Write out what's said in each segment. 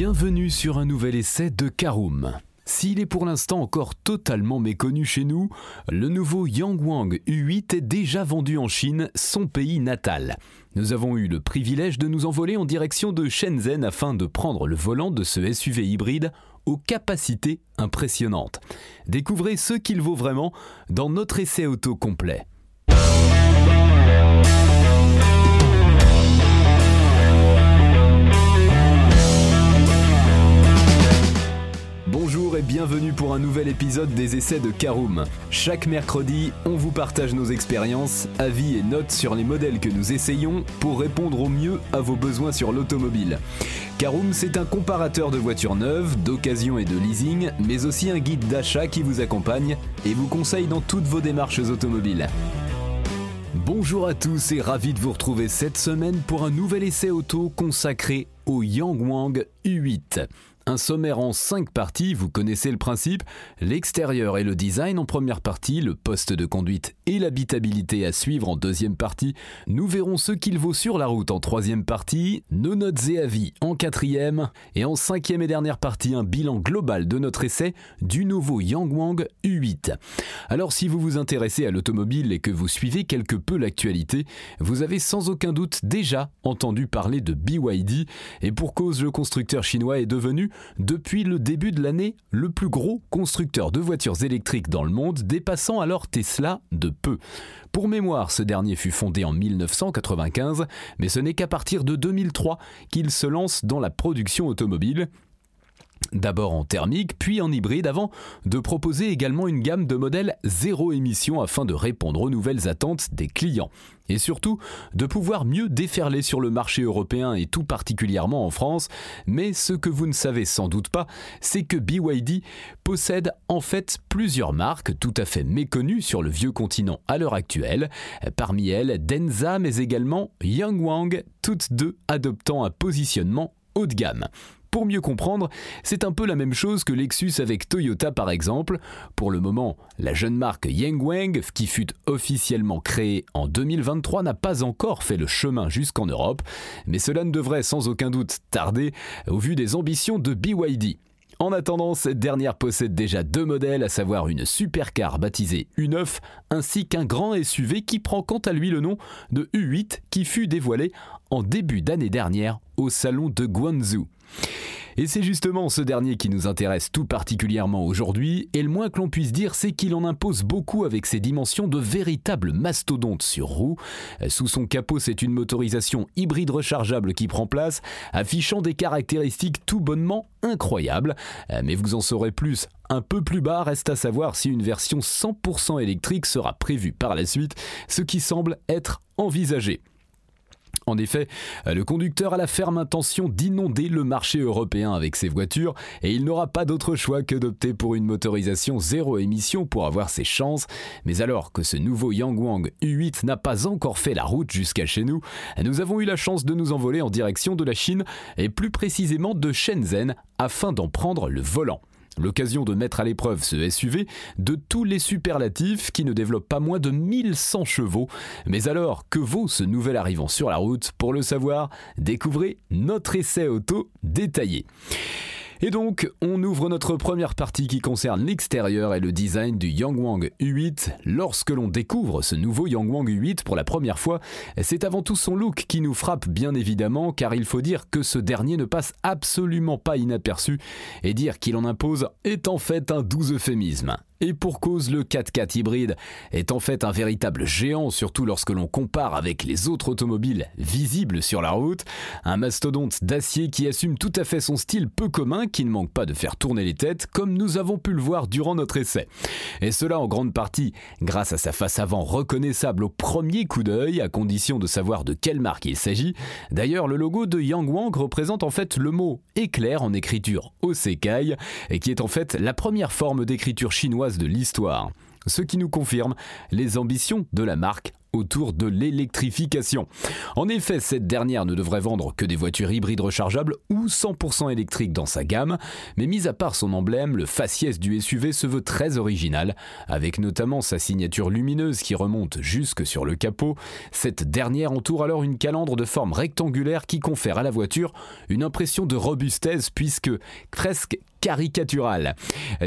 Bienvenue sur un nouvel essai de Karoom. S'il est pour l'instant encore totalement méconnu chez nous, le nouveau Yangwang U8 est déjà vendu en Chine, son pays natal. Nous avons eu le privilège de nous envoler en direction de Shenzhen afin de prendre le volant de ce SUV hybride aux capacités impressionnantes. Découvrez ce qu'il vaut vraiment dans notre essai auto complet. Nouvel épisode des essais de Karoom. Chaque mercredi, on vous partage nos expériences, avis et notes sur les modèles que nous essayons pour répondre au mieux à vos besoins sur l'automobile. Karoom, c'est un comparateur de voitures neuves, d'occasion et de leasing, mais aussi un guide d'achat qui vous accompagne et vous conseille dans toutes vos démarches automobiles. Bonjour à tous et ravi de vous retrouver cette semaine pour un nouvel essai auto consacré au Yangwang U8. Un sommaire en 5 parties, vous connaissez le principe. L'extérieur et le design en première partie, le poste de conduite et l'habitabilité à suivre en deuxième partie. Nous verrons ce qu'il vaut sur la route en troisième partie, nos notes et avis en quatrième, et en cinquième et dernière partie, un bilan global de notre essai du nouveau Yangwang U8. Alors si vous vous intéressez à l'automobile et que vous suivez quelque peu l'actualité, vous avez sans aucun doute déjà entendu parler de BYD, et pour cause le constructeur chinois est devenu depuis le début de l'année le plus gros constructeur de voitures électriques dans le monde, dépassant alors Tesla de peu. Pour mémoire, ce dernier fut fondé en 1995, mais ce n'est qu'à partir de 2003 qu'il se lance dans la production automobile D'abord en thermique, puis en hybride, avant de proposer également une gamme de modèles zéro émission afin de répondre aux nouvelles attentes des clients. Et surtout, de pouvoir mieux déferler sur le marché européen et tout particulièrement en France. Mais ce que vous ne savez sans doute pas, c'est que BYD possède en fait plusieurs marques tout à fait méconnues sur le vieux continent à l'heure actuelle. Parmi elles, Denza, mais également Yangwang, toutes deux adoptant un positionnement haut de gamme. Pour mieux comprendre, c'est un peu la même chose que Lexus avec Toyota par exemple. Pour le moment, la jeune marque Yangwang, qui fut officiellement créée en 2023, n'a pas encore fait le chemin jusqu'en Europe, mais cela ne devrait sans aucun doute tarder au vu des ambitions de BYD. En attendant, cette dernière possède déjà deux modèles, à savoir une supercar baptisée U9 ainsi qu'un grand SUV qui prend quant à lui le nom de U8 qui fut dévoilé en début d'année dernière au salon de Guangzhou. Et c'est justement ce dernier qui nous intéresse tout particulièrement aujourd'hui, et le moins que l'on puisse dire, c'est qu'il en impose beaucoup avec ses dimensions de véritable mastodonte sur roue. Sous son capot, c'est une motorisation hybride rechargeable qui prend place, affichant des caractéristiques tout bonnement incroyables. Mais vous en saurez plus un peu plus bas, reste à savoir si une version 100% électrique sera prévue par la suite, ce qui semble être envisagé. En effet, le conducteur a la ferme intention d'inonder le marché européen avec ses voitures et il n'aura pas d'autre choix que d'opter pour une motorisation zéro émission pour avoir ses chances. Mais alors que ce nouveau Yangwang U8 n'a pas encore fait la route jusqu'à chez nous, nous avons eu la chance de nous envoler en direction de la Chine et plus précisément de Shenzhen afin d'en prendre le volant. L'occasion de mettre à l'épreuve ce SUV de tous les superlatifs qui ne développent pas moins de 1100 chevaux. Mais alors, que vaut ce nouvel arrivant sur la route? Pour le savoir, découvrez notre essai auto détaillé. Et donc, on ouvre notre première partie qui concerne l'extérieur et le design du Yangwang U8. Lorsque l'on découvre ce nouveau Yangwang U8 pour la première fois, c'est avant tout son look qui nous frappe bien évidemment, car il faut dire que ce dernier ne passe absolument pas inaperçu, et dire qu'il en impose est en fait un doux euphémisme. Et pour cause, le 4x4 hybride est en fait un véritable géant, surtout lorsque l'on compare avec les autres automobiles visibles sur la route. Un mastodonte d'acier qui assume tout à fait son style peu commun, qui ne manque pas de faire tourner les têtes, comme nous avons pu le voir durant notre essai. Et cela en grande partie grâce à sa face avant reconnaissable au premier coup d'œil, à condition de savoir de quelle marque il s'agit. D'ailleurs, le logo de Yangwang représente en fait le mot éclair en écriture Osekai, et qui est en fait la première forme d'écriture chinoise de l'histoire. Ce qui nous confirme les ambitions de la marque autour de l'électrification. En effet, cette dernière ne devrait vendre que des voitures hybrides rechargeables ou 100% électriques dans sa gamme, mais mis à part son emblème, le faciès du SUV se veut très original, avec notamment sa signature lumineuse qui remonte jusque sur le capot. Cette dernière entoure alors une calandre de forme rectangulaire qui confère à la voiture une impression de robustesse puisque presque caricatural.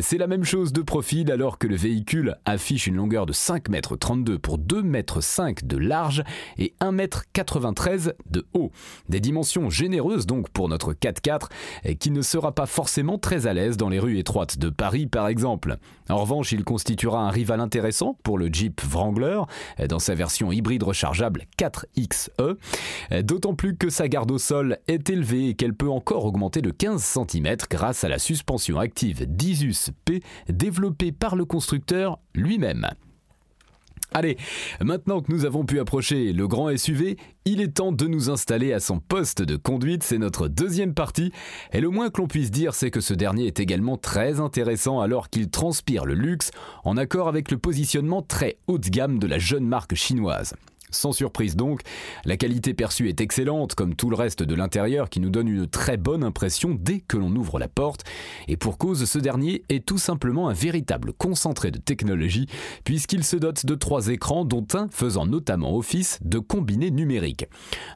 C'est la même chose de profil alors que le véhicule affiche une longueur de 5,32 m pour 2,5 m de large et 1,93 m de haut. Des dimensions généreuses donc pour notre 4x4 qui ne sera pas forcément très à l'aise dans les rues étroites de Paris par exemple. En revanche, il constituera un rival intéressant pour le Jeep Wrangler dans sa version hybride rechargeable 4XE, d'autant plus que sa garde au sol est élevée et qu'elle peut encore augmenter de 15 cm grâce à la suspension suspension active d'Isus P développée par le constructeur lui-même. Allez, maintenant que nous avons pu approcher le grand SUV, il est temps de nous installer à son poste de conduite, c'est notre deuxième partie, et le moins que l'on puisse dire c'est que ce dernier est également très intéressant alors qu'il transpire le luxe en accord avec le positionnement très haut de gamme de la jeune marque chinoise. Sans surprise donc, la qualité perçue est excellente comme tout le reste de l'intérieur qui nous donne une très bonne impression dès que l'on ouvre la porte, et pour cause ce dernier est tout simplement un véritable concentré de technologie puisqu'il se dote de trois écrans dont un faisant notamment office de combiné numérique.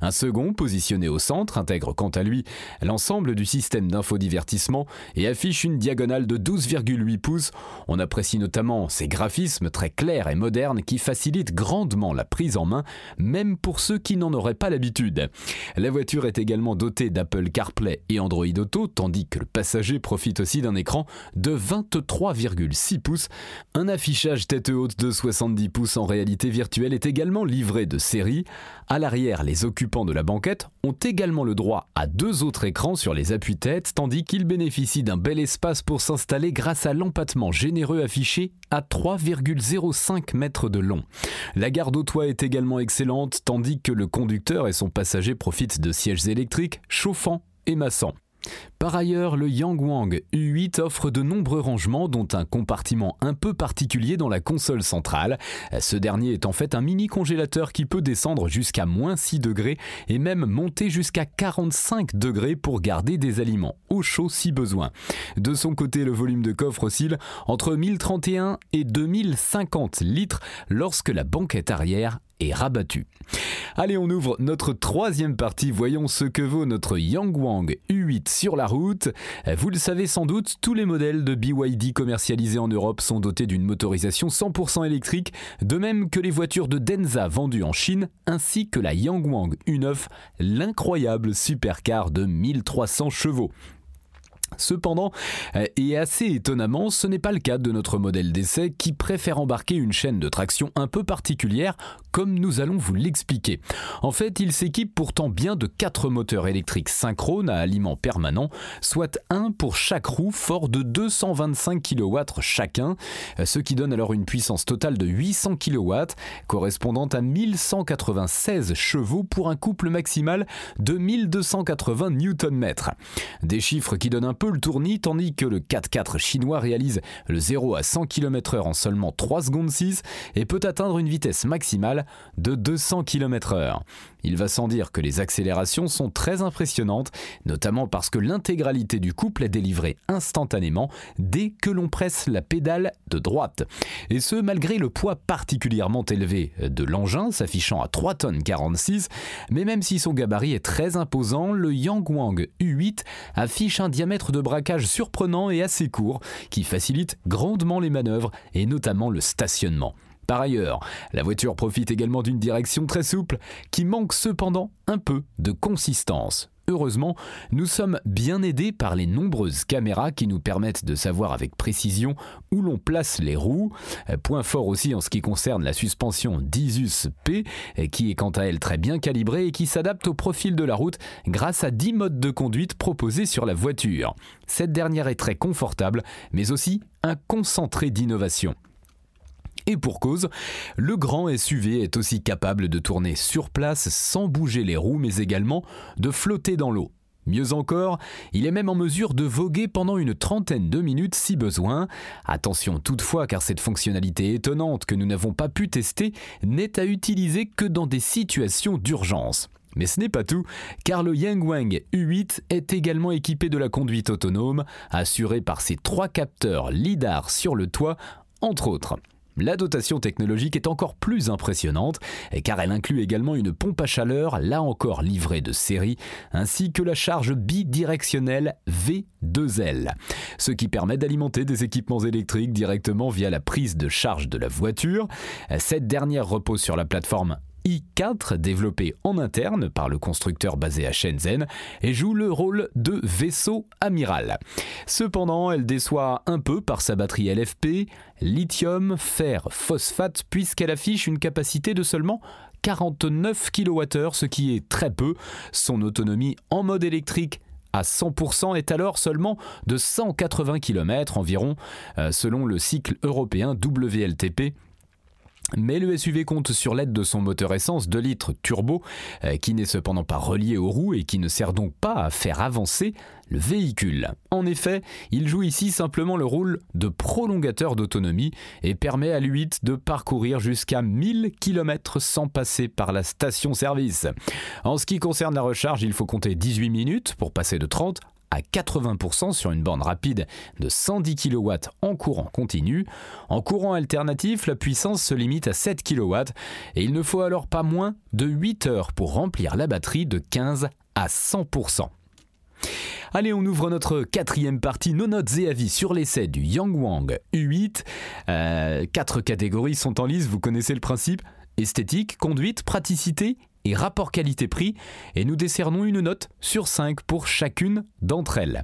Un second, positionné au centre, intègre quant à lui l'ensemble du système d'infodivertissement et affiche une diagonale de 12,8 pouces. On apprécie notamment ses graphismes très clairs et modernes qui facilitent grandement la prise en main même pour ceux qui n'en auraient pas l'habitude. La voiture est également dotée d'Apple CarPlay et Android Auto, tandis que le passager profite aussi d'un écran de 23,6 pouces. Un affichage tête haute de 70 pouces en réalité virtuelle est également livré de série. À l'arrière, les occupants de la banquette ont également le droit à deux autres écrans sur les appuis-têtes, tandis qu'ils bénéficient d'un bel espace pour s'installer grâce à l'empattement généreux affiché à 3,05 mètres de long. La garde au toit est également excellente, tandis que le conducteur et son passager profitent de sièges électriques chauffants et massants. Par ailleurs, le Yangwang U8 offre de nombreux rangements dont un compartiment un peu particulier dans la console centrale. Ce dernier est en fait un mini congélateur qui peut descendre jusqu'à moins 6 degrés et même monter jusqu'à 45 degrés pour garder des aliments au chaud si besoin. De son côté, le volume de coffre oscille entre 1031 et 2050 litres lorsque la banquette arrière est rabattue. Allez, on ouvre notre troisième partie. Voyons ce que vaut notre Yangwang U8 sur la route. Vous le savez sans doute, tous les modèles de BYD commercialisés en Europe sont dotés d'une motorisation 100% électrique, de même que les voitures de Denza vendues en Chine, ainsi que la Yangwang U9, l'incroyable supercar de 1300 chevaux. Cependant, euh, et assez étonnamment, ce n'est pas le cas de notre modèle d'essai qui préfère embarquer une chaîne de traction un peu particulière, comme nous allons vous l'expliquer. En fait, il s'équipe pourtant bien de 4 moteurs électriques synchrones à aliment permanent, soit un pour chaque roue fort de 225 kW chacun, euh, ce qui donne alors une puissance totale de 800 kW, correspondant à 1196 chevaux pour un couple maximal de 1280 Nm. Des chiffres qui donnent un peu le tournis tandis que le 4x4 chinois réalise le 0 à 100 km/h en seulement 3 secondes 6 et peut atteindre une vitesse maximale de 200 km/h. Il va sans dire que les accélérations sont très impressionnantes, notamment parce que l'intégralité du couple est délivrée instantanément dès que l'on presse la pédale de droite. Et ce, malgré le poids particulièrement élevé de l'engin, s'affichant à 3 tonnes 46, mais même si son gabarit est très imposant, le Yangwang U8 affiche un diamètre de braquage surprenant et assez court, qui facilite grandement les manœuvres et notamment le stationnement. Par ailleurs, la voiture profite également d'une direction très souple qui manque cependant un peu de consistance. Heureusement, nous sommes bien aidés par les nombreuses caméras qui nous permettent de savoir avec précision où l'on place les roues. Point fort aussi en ce qui concerne la suspension d'Isus P, qui est quant à elle très bien calibrée et qui s'adapte au profil de la route grâce à 10 modes de conduite proposés sur la voiture. Cette dernière est très confortable, mais aussi un concentré d'innovation. Et pour cause, le grand SUV est aussi capable de tourner sur place sans bouger les roues, mais également de flotter dans l'eau. Mieux encore, il est même en mesure de voguer pendant une trentaine de minutes si besoin. Attention toutefois car cette fonctionnalité étonnante que nous n'avons pas pu tester n'est à utiliser que dans des situations d'urgence. Mais ce n'est pas tout, car le Yangwang U8 est également équipé de la conduite autonome, assurée par ses trois capteurs LIDAR sur le toit, entre autres. La dotation technologique est encore plus impressionnante car elle inclut également une pompe à chaleur, là encore livrée de série, ainsi que la charge bidirectionnelle V2L, ce qui permet d'alimenter des équipements électriques directement via la prise de charge de la voiture. Cette dernière repose sur la plateforme I4 développé en interne par le constructeur basé à Shenzhen et joue le rôle de vaisseau amiral. Cependant, elle déçoit un peu par sa batterie LFP, lithium, fer, phosphate, puisqu'elle affiche une capacité de seulement 49 kWh, ce qui est très peu. Son autonomie en mode électrique à 100% est alors seulement de 180 km environ, euh, selon le cycle européen WLTP mais le SUV compte sur l'aide de son moteur essence 2 litres turbo, euh, qui n'est cependant pas relié aux roues et qui ne sert donc pas à faire avancer le véhicule. En effet, il joue ici simplement le rôle de prolongateur d'autonomie et permet à l'U8 de parcourir jusqu'à 1000 km sans passer par la station-service. En ce qui concerne la recharge, il faut compter 18 minutes pour passer de 30 à 80% sur une borne rapide de 110 kW en courant continu. En courant alternatif, la puissance se limite à 7 kW et il ne faut alors pas moins de 8 heures pour remplir la batterie de 15 à 100%. Allez, on ouvre notre quatrième partie, nos notes et avis sur l'essai du Yangwang U8. Euh, quatre catégories sont en liste, vous connaissez le principe esthétique, conduite, praticité et rapport qualité-prix et nous décernons une note sur 5 pour chacune d'entre elles.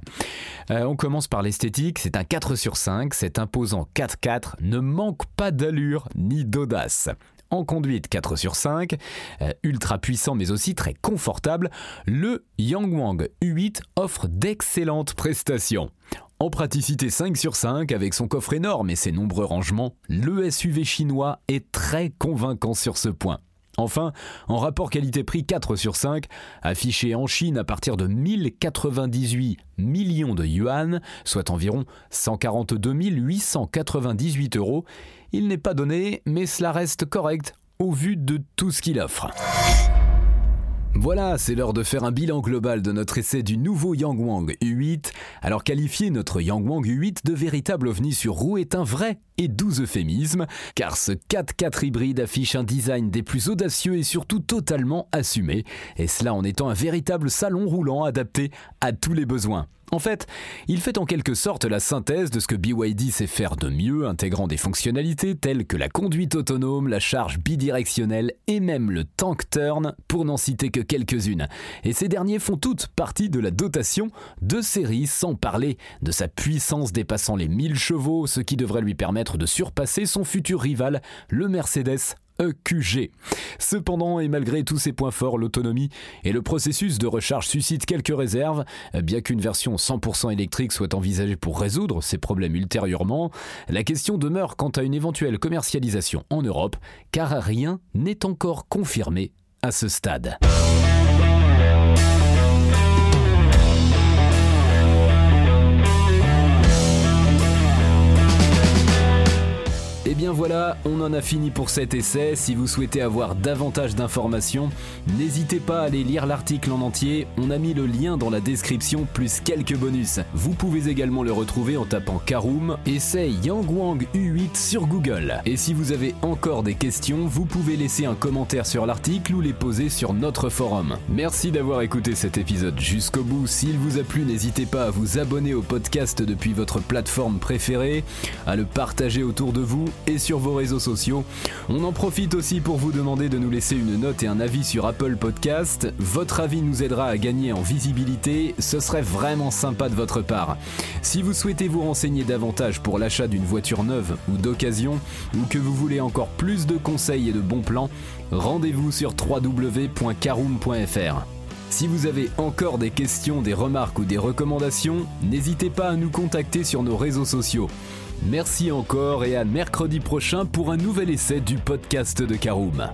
Euh, on commence par l'esthétique, c'est un 4 sur 5, cet imposant 4-4 ne manque pas d'allure ni d'audace. En conduite 4 sur 5, euh, ultra puissant mais aussi très confortable, le Yangwang U8 offre d'excellentes prestations. En praticité 5 sur 5, avec son coffre énorme et ses nombreux rangements, le SUV chinois est très convaincant sur ce point. Enfin, en rapport qualité-prix 4 sur 5, affiché en Chine à partir de 1098 millions de yuan, soit environ 142 898 euros, il n'est pas donné, mais cela reste correct au vu de tout ce qu'il offre. Voilà, c'est l'heure de faire un bilan global de notre essai du nouveau Yangwang U8. Alors qualifier notre Yangwang U8 de véritable ovni sur roue est un vrai et doux euphémisme, car ce 4x4 hybride affiche un design des plus audacieux et surtout totalement assumé, et cela en étant un véritable salon roulant adapté à tous les besoins. En fait, il fait en quelque sorte la synthèse de ce que BYD sait faire de mieux, intégrant des fonctionnalités telles que la conduite autonome, la charge bidirectionnelle et même le tank turn, pour n'en citer que quelques-unes. Et ces derniers font toutes partie de la dotation de série, sans parler de sa puissance dépassant les 1000 chevaux, ce qui devrait lui permettre de surpasser son futur rival, le Mercedes EQG. Cependant, et malgré tous ces points forts, l'autonomie et le processus de recharge suscitent quelques réserves, bien qu'une version 100% électrique soit envisagée pour résoudre ces problèmes ultérieurement, la question demeure quant à une éventuelle commercialisation en Europe, car rien n'est encore confirmé à ce stade. Voilà, on en a fini pour cet essai. Si vous souhaitez avoir davantage d'informations, n'hésitez pas à aller lire l'article en entier. On a mis le lien dans la description plus quelques bonus. Vous pouvez également le retrouver en tapant Karoom, essai Yangwang U8 sur Google. Et si vous avez encore des questions, vous pouvez laisser un commentaire sur l'article ou les poser sur notre forum. Merci d'avoir écouté cet épisode jusqu'au bout. S'il vous a plu, n'hésitez pas à vous abonner au podcast depuis votre plateforme préférée, à le partager autour de vous sur vos réseaux sociaux. On en profite aussi pour vous demander de nous laisser une note et un avis sur Apple Podcast. Votre avis nous aidera à gagner en visibilité, ce serait vraiment sympa de votre part. Si vous souhaitez vous renseigner davantage pour l'achat d'une voiture neuve ou d'occasion, ou que vous voulez encore plus de conseils et de bons plans, rendez-vous sur www.caroom.fr. Si vous avez encore des questions, des remarques ou des recommandations, n'hésitez pas à nous contacter sur nos réseaux sociaux. Merci encore et à mercredi prochain pour un nouvel essai du podcast de Karoom.